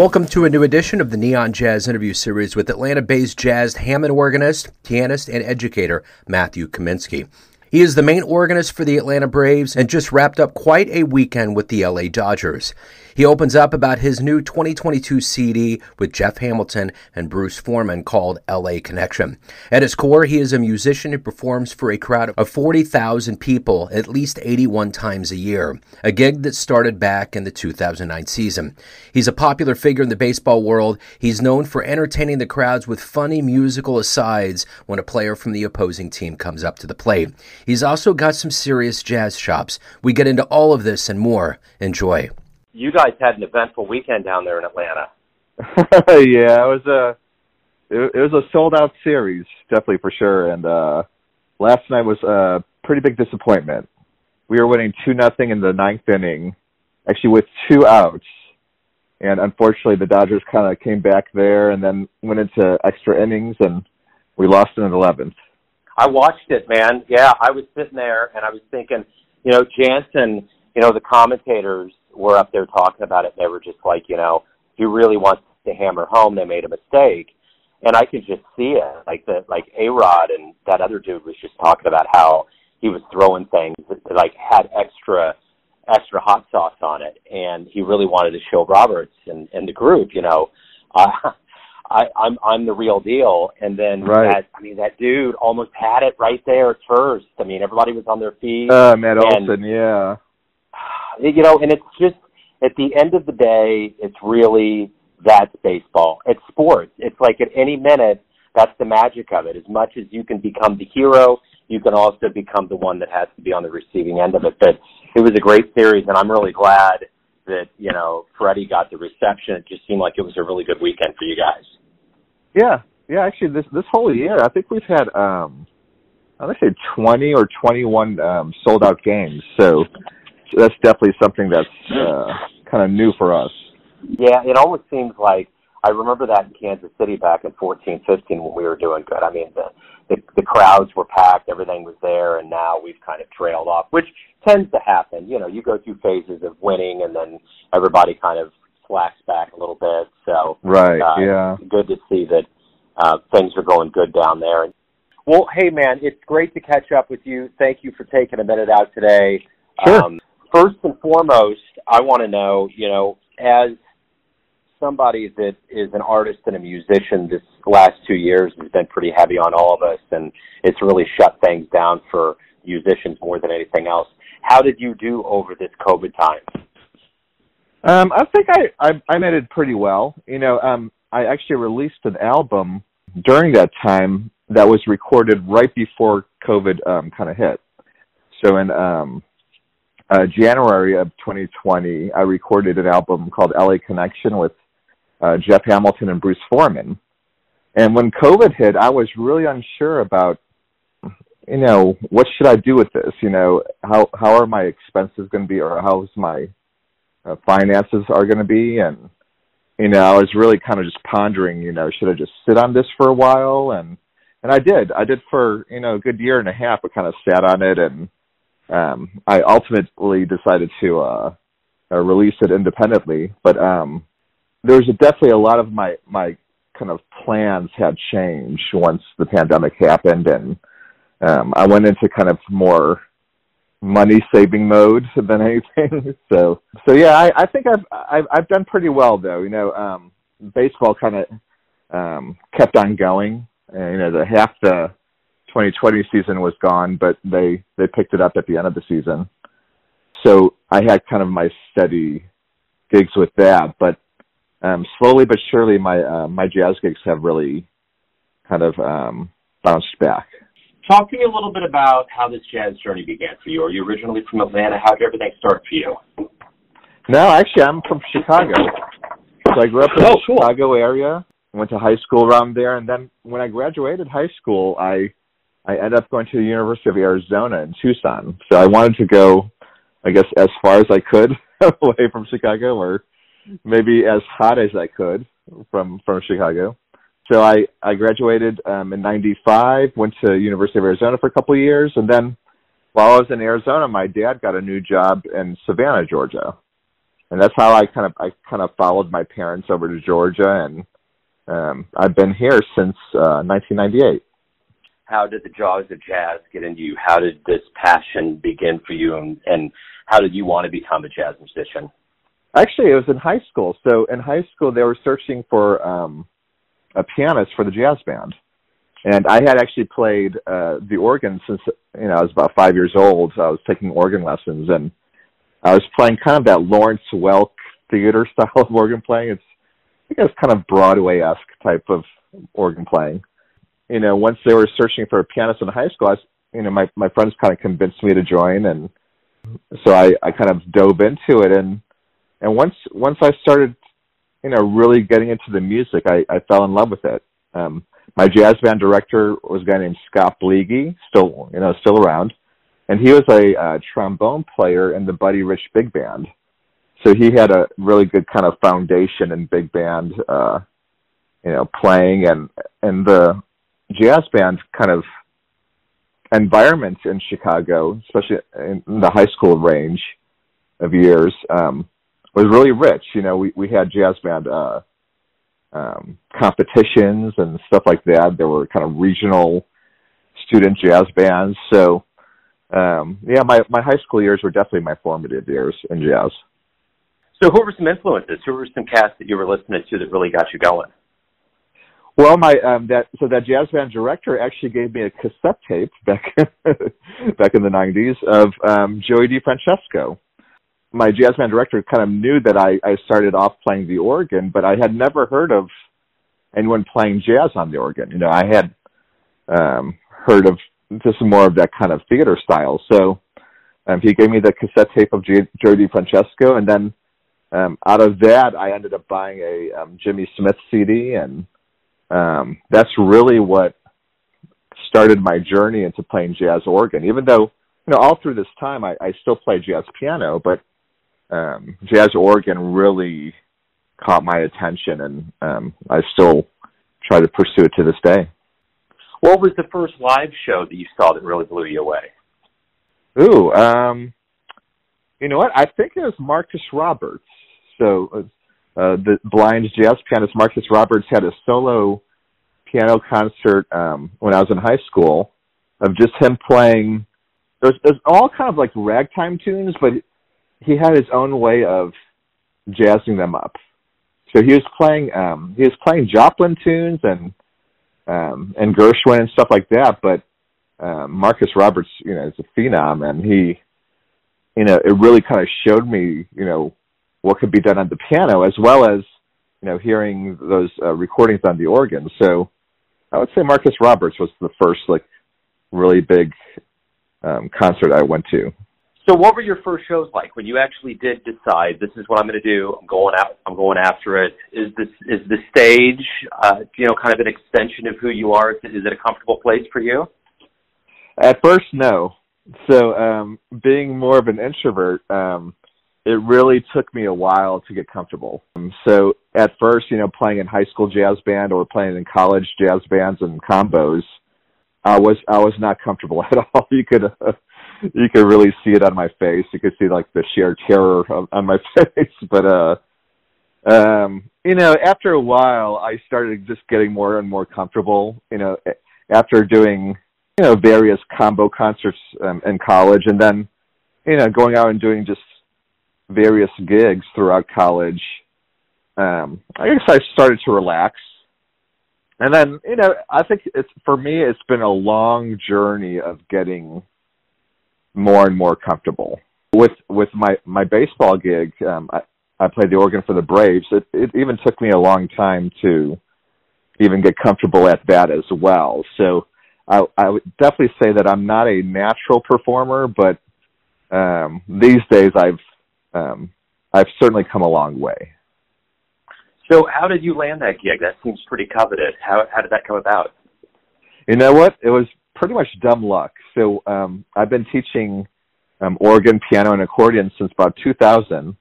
Welcome to a new edition of the Neon Jazz interview series with Atlanta based jazz Hammond organist, pianist, and educator Matthew Kaminski. He is the main organist for the Atlanta Braves and just wrapped up quite a weekend with the LA Dodgers. He opens up about his new 2022 CD with Jeff Hamilton and Bruce Forman called LA Connection. At his core, he is a musician who performs for a crowd of 40,000 people at least 81 times a year, a gig that started back in the 2009 season. He's a popular figure in the baseball world. He's known for entertaining the crowds with funny musical asides when a player from the opposing team comes up to the plate. He's also got some serious jazz chops. We get into all of this and more. Enjoy you guys had an eventful weekend down there in Atlanta. yeah, it was a it, it was a sold out series, definitely for sure. And uh last night was a pretty big disappointment. We were winning two nothing in the ninth inning, actually with two outs. And unfortunately, the Dodgers kind of came back there and then went into extra innings, and we lost in the eleventh. I watched it, man. Yeah, I was sitting there and I was thinking, you know, Jansen, you know, the commentators were up there talking about it. They were just like, you know, if you really want to hammer home, they made a mistake. And I could just see it, like the like A Rod and that other dude was just talking about how he was throwing things that, that like had extra extra hot sauce on it, and he really wanted to show Roberts and, and the group, you know, uh, I, I'm I'm the real deal. And then right. that I mean that dude almost had it right there at first. I mean everybody was on their feet. Uh, Matt Olson, yeah you know, and it's just at the end of the day, it's really that's baseball. It's sports. It's like at any minute, that's the magic of it. As much as you can become the hero, you can also become the one that has to be on the receiving end of it. But it was a great series, and I'm really glad that you know Freddie got the reception. It just seemed like it was a really good weekend for you guys. Yeah, yeah. Actually, this this whole year, I think we've had um, I want say 20 or 21 um, sold out games. So that's definitely something that's uh, kind of new for us. Yeah, it almost seems like I remember that in Kansas City back in fourteen, fifteen when we were doing good. I mean, the, the the crowds were packed, everything was there, and now we've kind of trailed off, which tends to happen. You know, you go through phases of winning, and then everybody kind of slacks back a little bit. So, right, uh, yeah, good to see that uh, things are going good down there. Well, hey man, it's great to catch up with you. Thank you for taking a minute out today. Sure. Um, first and foremost, I want to know, you know, as somebody that is an artist and a musician, this last two years has been pretty heavy on all of us, and it's really shut things down for musicians more than anything else. How did you do over this COVID time? Um, I think I, I I made it pretty well. You know, um, I actually released an album during that time that was recorded right before COVID um, kind of hit. So in um, uh, January of 2020, I recorded an album called LA Connection with uh, Jeff Hamilton and Bruce Forman. And when COVID hit, I was really unsure about, you know, what should I do with this? You know, how how are my expenses going to be, or how's my uh, finances are going to be? And you know, I was really kind of just pondering, you know, should I just sit on this for a while? And and I did. I did for you know a good year and a half. I kind of sat on it and um, I ultimately decided to uh, uh, release it independently, but um, there was definitely a lot of my my kind of plans had changed once the pandemic happened, and um, I went into kind of more money saving mode than anything. so so yeah, I, I think I've, I've I've done pretty well though. You know, um, baseball kind of um, kept on going. You know, the half the 2020 season was gone, but they they picked it up at the end of the season. So I had kind of my steady gigs with that, but um, slowly but surely my uh, my jazz gigs have really kind of um, bounced back. Talk to me a little bit about how this jazz journey began for you. Are you originally from Atlanta? How did everything start for you? No, actually, I'm from Chicago. So I grew up in oh, the cool. Chicago area. Went to high school around there, and then when I graduated high school, I I ended up going to the University of Arizona in Tucson. So I wanted to go, I guess, as far as I could away from Chicago, or maybe as hot as I could from from Chicago. So I I graduated um, in '95, went to University of Arizona for a couple of years, and then while I was in Arizona, my dad got a new job in Savannah, Georgia. and that's how I kind of I kind of followed my parents over to Georgia, and um, I've been here since uh, 1998. How did the jaws of jazz get into you? How did this passion begin for you, and, and how did you want to become a jazz musician? Actually, it was in high school. So in high school, they were searching for um, a pianist for the jazz band, and I had actually played uh, the organ since you know I was about five years old. So I was taking organ lessons, and I was playing kind of that Lawrence Welk theater style of organ playing. It's I guess kind of Broadway esque type of organ playing. You know, once they were searching for a pianist in high school, I you know, my my friends kind of convinced me to join, and so I I kind of dove into it, and and once once I started, you know, really getting into the music, I I fell in love with it. Um, my jazz band director was a guy named Scott Bleege, still you know still around and he was a uh, trombone player in the Buddy Rich Big Band. So he had a really good kind of foundation in big band, uh, you know, playing and and the jazz band kind of environment in Chicago, especially in the high school range of years, um, was really rich. You know, we we had jazz band uh, um, competitions and stuff like that. There were kind of regional student jazz bands. So um, yeah, my my high school years were definitely my formative years in jazz. So, who were some influences? Who were some casts that you were listening to that really got you going? Well, my um, that so that jazz band director actually gave me a cassette tape back back in the '90s of um, Joey DeFrancesco. My jazz band director kind of knew that I I started off playing the organ, but I had never heard of anyone playing jazz on the organ. You know, I had um, heard of just more of that kind of theater style. So um, he gave me the cassette tape of J- Joe DeFrancesco, and then um, out of that, I ended up buying a um, Jimmy Smith CD, and um, that's really what started my journey into playing jazz organ. Even though you know all through this time, I, I still play jazz piano, but um, jazz organ really caught my attention, and um, I still try to pursue it to this day. What was the first live show that you saw that really blew you away? Ooh, um, you know what? I think it was Marcus Roberts. So, uh, the blind jazz pianist Marcus Roberts had a solo piano concert um, when I was in high school of just him playing. There's, there's all kind of like ragtime tunes, but he had his own way of jazzing them up. So he was playing um, he was playing Joplin tunes and um, and Gershwin and stuff like that. But um, Marcus Roberts, you know, is a phenom, and he, you know, it really kind of showed me, you know, what could be done on the piano as well as, you know, hearing those uh, recordings on the organ. So I would say Marcus Roberts was the first like really big um, concert I went to. So, what were your first shows like when you actually did decide this is what I'm going to do? I'm going out. I'm going after it. Is this is the stage, uh, you know, kind of an extension of who you are? Is it a comfortable place for you? At first, no. So, um, being more of an introvert, um, it really took me a while to get comfortable. Um, so, at first, you know, playing in high school jazz band or playing in college jazz bands and combos, I was I was not comfortable at all. You could. Uh, you could really see it on my face. You could see like the sheer terror of, on my face. But uh, um, you know, after a while, I started just getting more and more comfortable. You know, after doing you know various combo concerts um, in college, and then you know going out and doing just various gigs throughout college. Um, I guess I started to relax. And then, you know, I think it's for me it's been a long journey of getting more and more comfortable. With with my my baseball gig, um, I, I played the organ for the Braves. It it even took me a long time to even get comfortable at that as well. So I I would definitely say that I'm not a natural performer, but um, these days I've um, I've certainly come a long way. So how did you land that gig? That seems pretty coveted. How how did that come about? You know what? It was pretty much dumb luck. So um, I've been teaching um, organ, piano, and accordion since about 2000,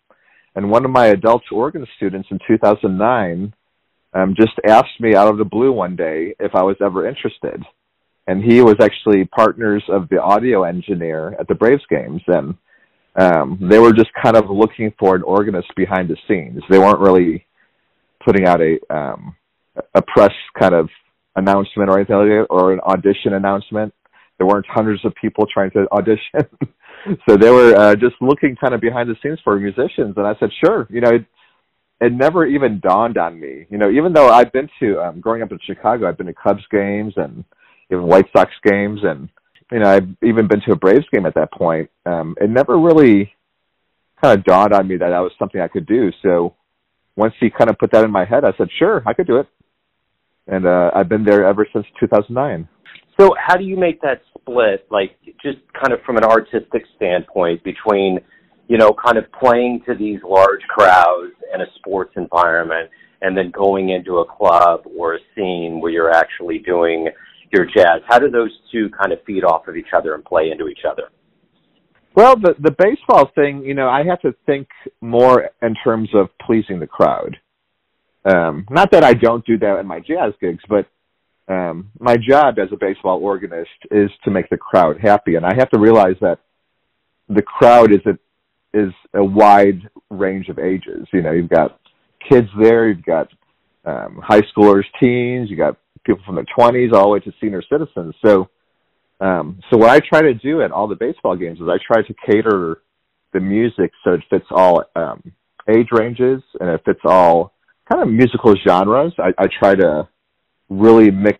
and one of my adult organ students in 2009 um, just asked me out of the blue one day if I was ever interested. And he was actually partners of the audio engineer at the Braves games, and um, they were just kind of looking for an organist behind the scenes. They weren't really putting out a um, a press kind of announcement or anything like that, or an audition announcement. There weren't hundreds of people trying to audition, so they were uh, just looking kind of behind the scenes for musicians. And I said, sure. You know, it, it never even dawned on me. You know, even though I've been to um, growing up in Chicago, I've been to Cubs games and even White Sox games, and you know, I've even been to a Braves game at that point. Um, it never really kind of dawned on me that that was something I could do. So once he kind of put that in my head, I said, sure, I could do it. And uh, I've been there ever since 2009. So how do you make that split, like just kind of from an artistic standpoint between, you know, kind of playing to these large crowds in a sports environment and then going into a club or a scene where you're actually doing your jazz? How do those two kind of feed off of each other and play into each other? Well, the the baseball thing, you know, I have to think more in terms of pleasing the crowd. Um, not that I don't do that in my jazz gigs, but um, my job as a baseball organist is to make the crowd happy, and I have to realize that the crowd is a is a wide range of ages. You know, you've got kids there, you've got um, high schoolers, teens, you got people from their 20s all the way to senior citizens. So, um, so what I try to do at all the baseball games is I try to cater the music so it fits all um, age ranges and it fits all kind of musical genres. I, I try to really mix,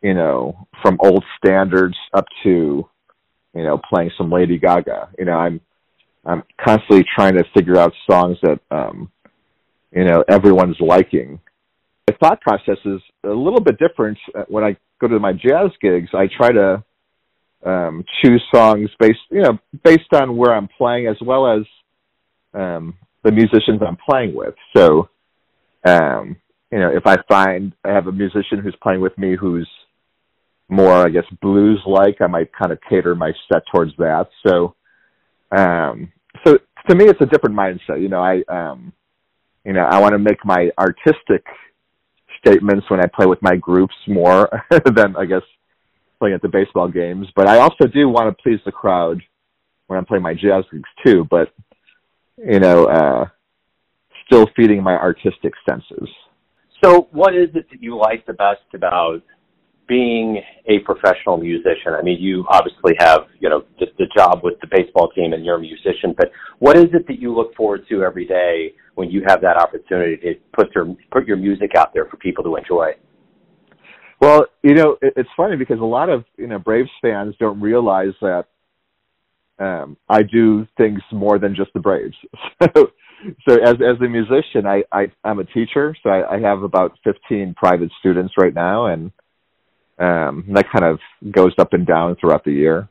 you know, from old standards up to, you know, playing some Lady Gaga. You know, I'm I'm constantly trying to figure out songs that um, you know everyone's liking thought process is a little bit different uh, when I go to my jazz gigs. I try to um, choose songs based, you know, based on where I'm playing as well as um, the musicians I'm playing with. So, um, you know, if I find I have a musician who's playing with me who's more, I guess, blues like, I might kind of cater my set towards that. So, um, so to me, it's a different mindset. You know, I, um, you know, I want to make my artistic statements when I play with my groups more than I guess playing at the baseball games. But I also do want to please the crowd when I'm playing my jazz gigs too. But you know, uh, still feeding my artistic senses. So, what is it that you like the best about being a professional musician? I mean, you obviously have, you know, just the job with the baseball team and you're a musician, but what is it that you look forward to every day when you have that opportunity to put your put your music out there for people to enjoy? Well, you know, it, it's funny because a lot of you know Braves fans don't realize that um, I do things more than just the Braves. so, so as as a musician, I, I I'm a teacher, so I, I have about 15 private students right now, and um, that kind of goes up and down throughout the year.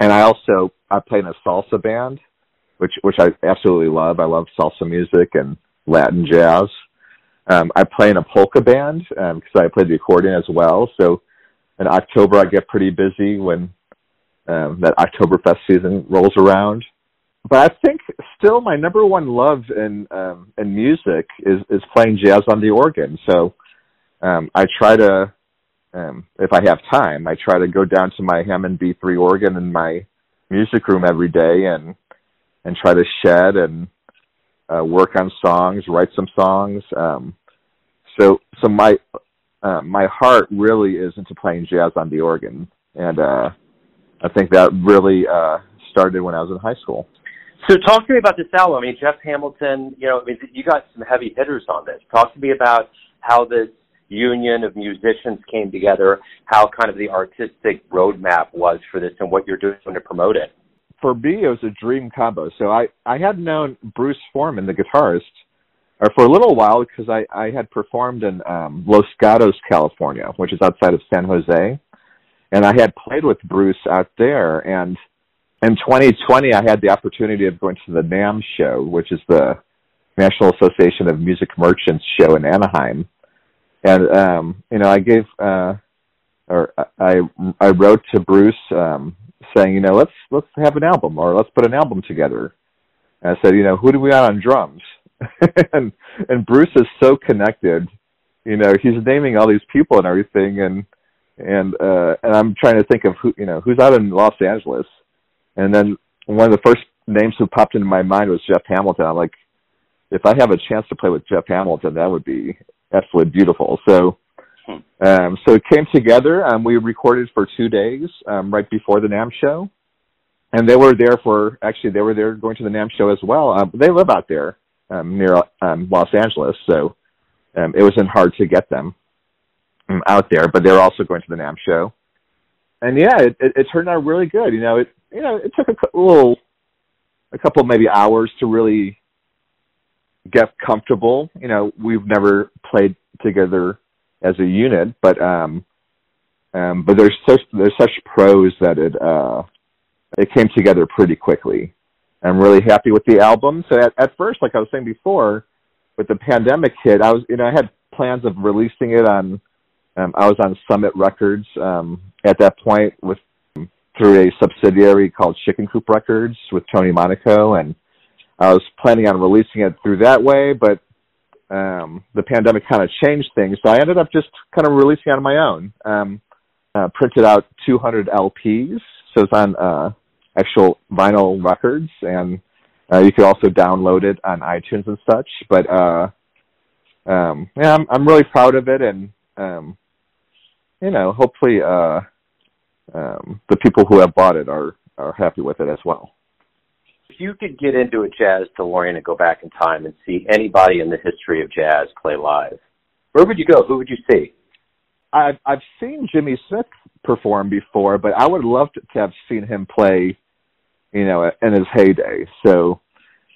And I also I play in a salsa band, which which I absolutely love. I love salsa music and Latin jazz. Um, I play in a polka band because um, I play the accordion as well. So in October I get pretty busy when um, that Oktoberfest season rolls around. But I think still my number one love in um, in music is is playing jazz on the organ. So um, I try to um, if I have time, I try to go down to my Hammond B3 organ in my music room every day and and try to shed and uh, work on songs, write some songs. Um, so so my uh, my heart really is into playing jazz on the organ, and uh, I think that really uh, started when I was in high school. So talk to me about this album. I mean, Jeff Hamilton. You know, I mean, you got some heavy hitters on this. Talk to me about how this union of musicians came together, how kind of the artistic roadmap was for this, and what you're doing to promote it. For me, it was a dream combo. So I I had known Bruce Forman, the guitarist, or for a little while because I I had performed in um, Los Gatos, California, which is outside of San Jose, and I had played with Bruce out there. And in 2020, I had the opportunity of going to the NAMM show, which is the National Association of Music Merchants show in Anaheim and um, you know, I gave uh, or I I wrote to Bruce um, saying, you know, let's let's have an album or let's put an album together. And I said, you know, who do we got on drums? and and Bruce is so connected. You know, he's naming all these people and everything, and and uh, and I'm trying to think of who you know who's out in Los Angeles, and then one of the first names who popped into my mind was Jeff Hamilton. I'm like, if I have a chance to play with Jeff Hamilton, that would be absolutely beautiful. So, hmm. um, so it came together. Um, we recorded for two days um, right before the NAMM show, and they were there for actually they were there going to the NAMM show as well. Um, they live out there um, near um, Los Angeles, so um, it wasn't hard to get them um, out there. But they're also going to the NAMM show, and yeah, it, it, it turned out really good. You know, it you know it took a, a little, a couple maybe hours to really get comfortable. You know, we've never played together as a unit, but um, um, but there's such there's such pros that it uh, it came together pretty quickly. I'm really happy with the album. So at, at first, like I was saying before, with the pandemic hit, I was you know I had plans of releasing it on. Um, I was on Summit Records um, at that point with through a subsidiary called Chicken Coop Records with Tony Monaco, and I was planning on releasing it through that way, but um, the pandemic kind of changed things, so I ended up just kind of releasing it on my own. Um, uh, printed out 200 LPs, so it's on uh, actual vinyl records, and uh, you could also download it on iTunes and such. But uh, um, yeah, I'm, I'm really proud of it, and um, you know, hopefully, uh, um, the people who have bought it are are happy with it as well. You could get into a jazz DeLorean and go back in time and see anybody in the history of jazz play live, where would you go? Who would you see? I've I've seen Jimmy Smith perform before, but I would love to, to have seen him play, you know, in his heyday. So,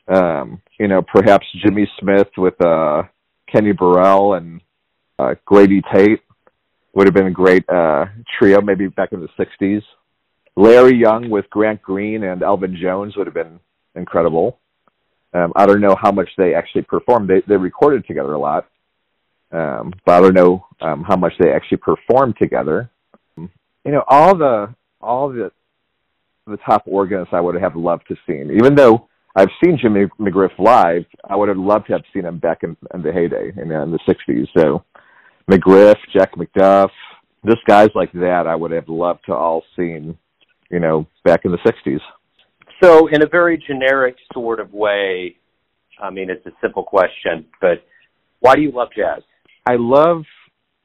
um, you know, perhaps Jimmy Smith with uh, Kenny Burrell and uh, Grady Tate would have been a great uh, trio, maybe back in the '60s. Larry Young with Grant Green and Elvin Jones would have been incredible. Um, I don't know how much they actually performed. They they recorded together a lot, um, but I don't know um, how much they actually performed together. You know, all the all the the top organists I would have loved to seen. Even though I've seen Jimmy McGriff live, I would have loved to have seen him back in, in the heyday in, in the '60s. So McGriff, Jack McDuff, just guys like that, I would have loved to all seen. You know, back in the '60s. So, in a very generic sort of way, I mean, it's a simple question, but why do you love jazz? I love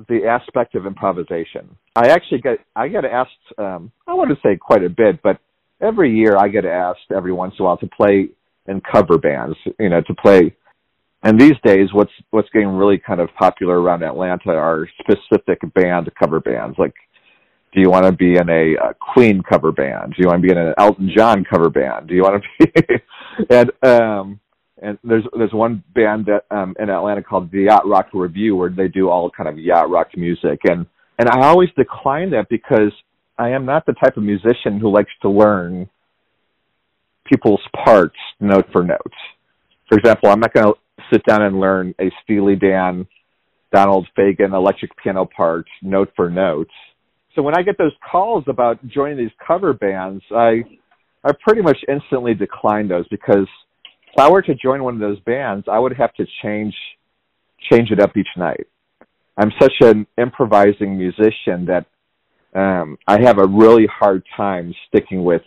the aspect of improvisation. I actually get I get asked um I want to say quite a bit, but every year I get asked every once in a while to play in cover bands, you know, to play and these days what's what's getting really kind of popular around Atlanta are specific band cover bands. Like do you want to be in a, a Queen cover band? Do you want to be in an Elton John cover band? Do you want to be and um and there's there's one band that um in Atlanta called the Yacht Rock Review where they do all kind of yacht rock music and and I always decline that because I am not the type of musician who likes to learn people's parts note for note. For example, I'm not going to sit down and learn a Steely Dan, Donald Fagen electric piano part note for note. So when I get those calls about joining these cover bands, I I pretty much instantly decline those because if I were to join one of those bands, I would have to change change it up each night. I'm such an improvising musician that um, I have a really hard time sticking with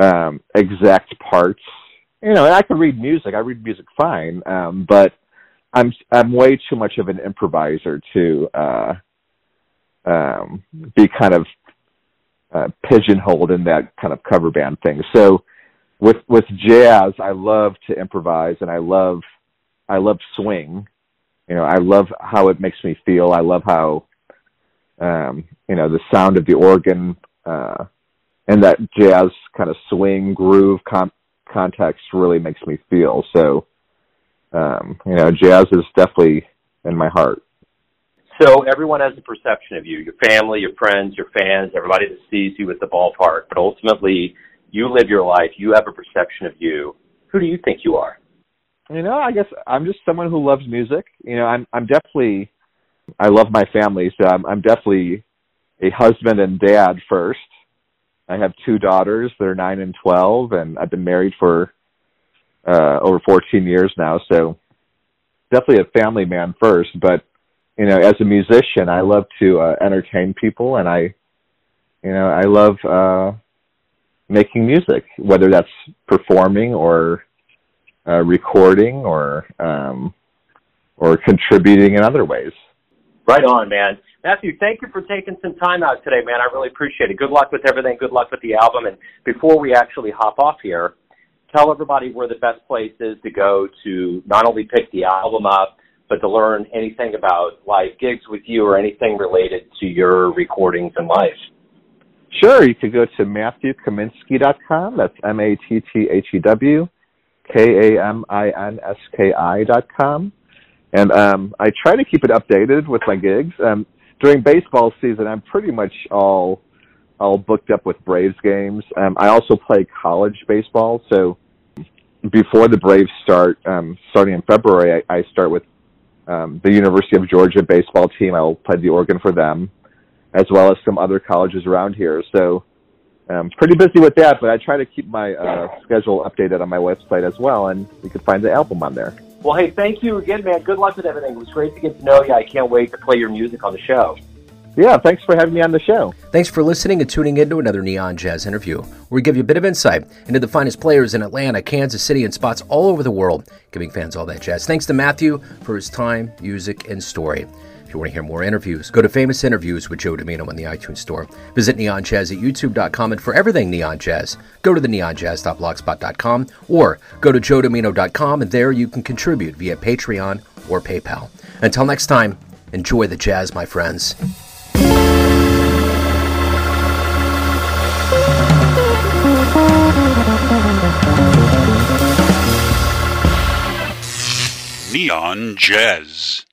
um, exact parts. You know, I can read music. I read music fine, um, but I'm I'm way too much of an improviser to uh, um, be kind of uh, pigeonholed in that kind of cover band thing. So with with jazz, I love to improvise and I love I love swing. You know, I love how it makes me feel. I love how um, you know the sound of the organ uh, and that jazz kind of swing groove com- context really makes me feel. So um, you know, jazz is definitely in my heart. So everyone has a perception of you, your family, your friends, your fans, everybody that sees you at the ballpark. But ultimately, you live your life. You have a perception of you. Who do you think you are? You know, I guess I'm just someone who loves music. You know, I'm I'm definitely I love my family, so I'm I'm definitely a husband and dad first. I have two daughters. They're nine and twelve, and I've been married for uh over 14 years now. So definitely a family man first. But you know, as a musician, I love to uh, entertain people, and I, you know, I love uh making music, whether that's performing or uh, recording or um, or contributing in other ways. Right on, man. Matthew, thank you for taking some time out today, man. I really appreciate it. Good luck with everything. Good luck with the album. And before we actually hop off here, tell everybody where the best place is to go to not only pick the album up, but to learn anything about live gigs with you or anything related to your recordings and life. Sure, you could go to MatthewKaminski.com. That's M A T T H E W K A M I N S K I.com. And um, I try to keep it updated with my gigs. Um, during baseball season, I'm pretty much all all booked up with Braves games. Um, I also play college baseball, so before the Braves start, um, starting in February, I, I start with um, the University of Georgia baseball team. I will play the organ for them, as well as some other colleges around here. So I'm pretty busy with that, but I try to keep my uh, schedule updated on my website as well, and you can find the album on there. Well, hey, thank you again, man. Good luck with everything. It was great to get to know you. I can't wait to play your music on the show. Yeah, thanks for having me on the show. Thanks for listening and tuning in to another Neon Jazz interview, where we give you a bit of insight into the finest players in Atlanta, Kansas City, and spots all over the world, giving fans all that jazz. Thanks to Matthew for his time, music, and story. If you want to hear more interviews, go to Famous Interviews with Joe Dimino on the iTunes Store. Visit Neon Jazz at youtube.com, and for everything Neon Jazz, go to the neonjazz.blogspot.com or go to joedimino.com, and there you can contribute via Patreon or PayPal. Until next time, enjoy the jazz, my friends. Neon Jazz.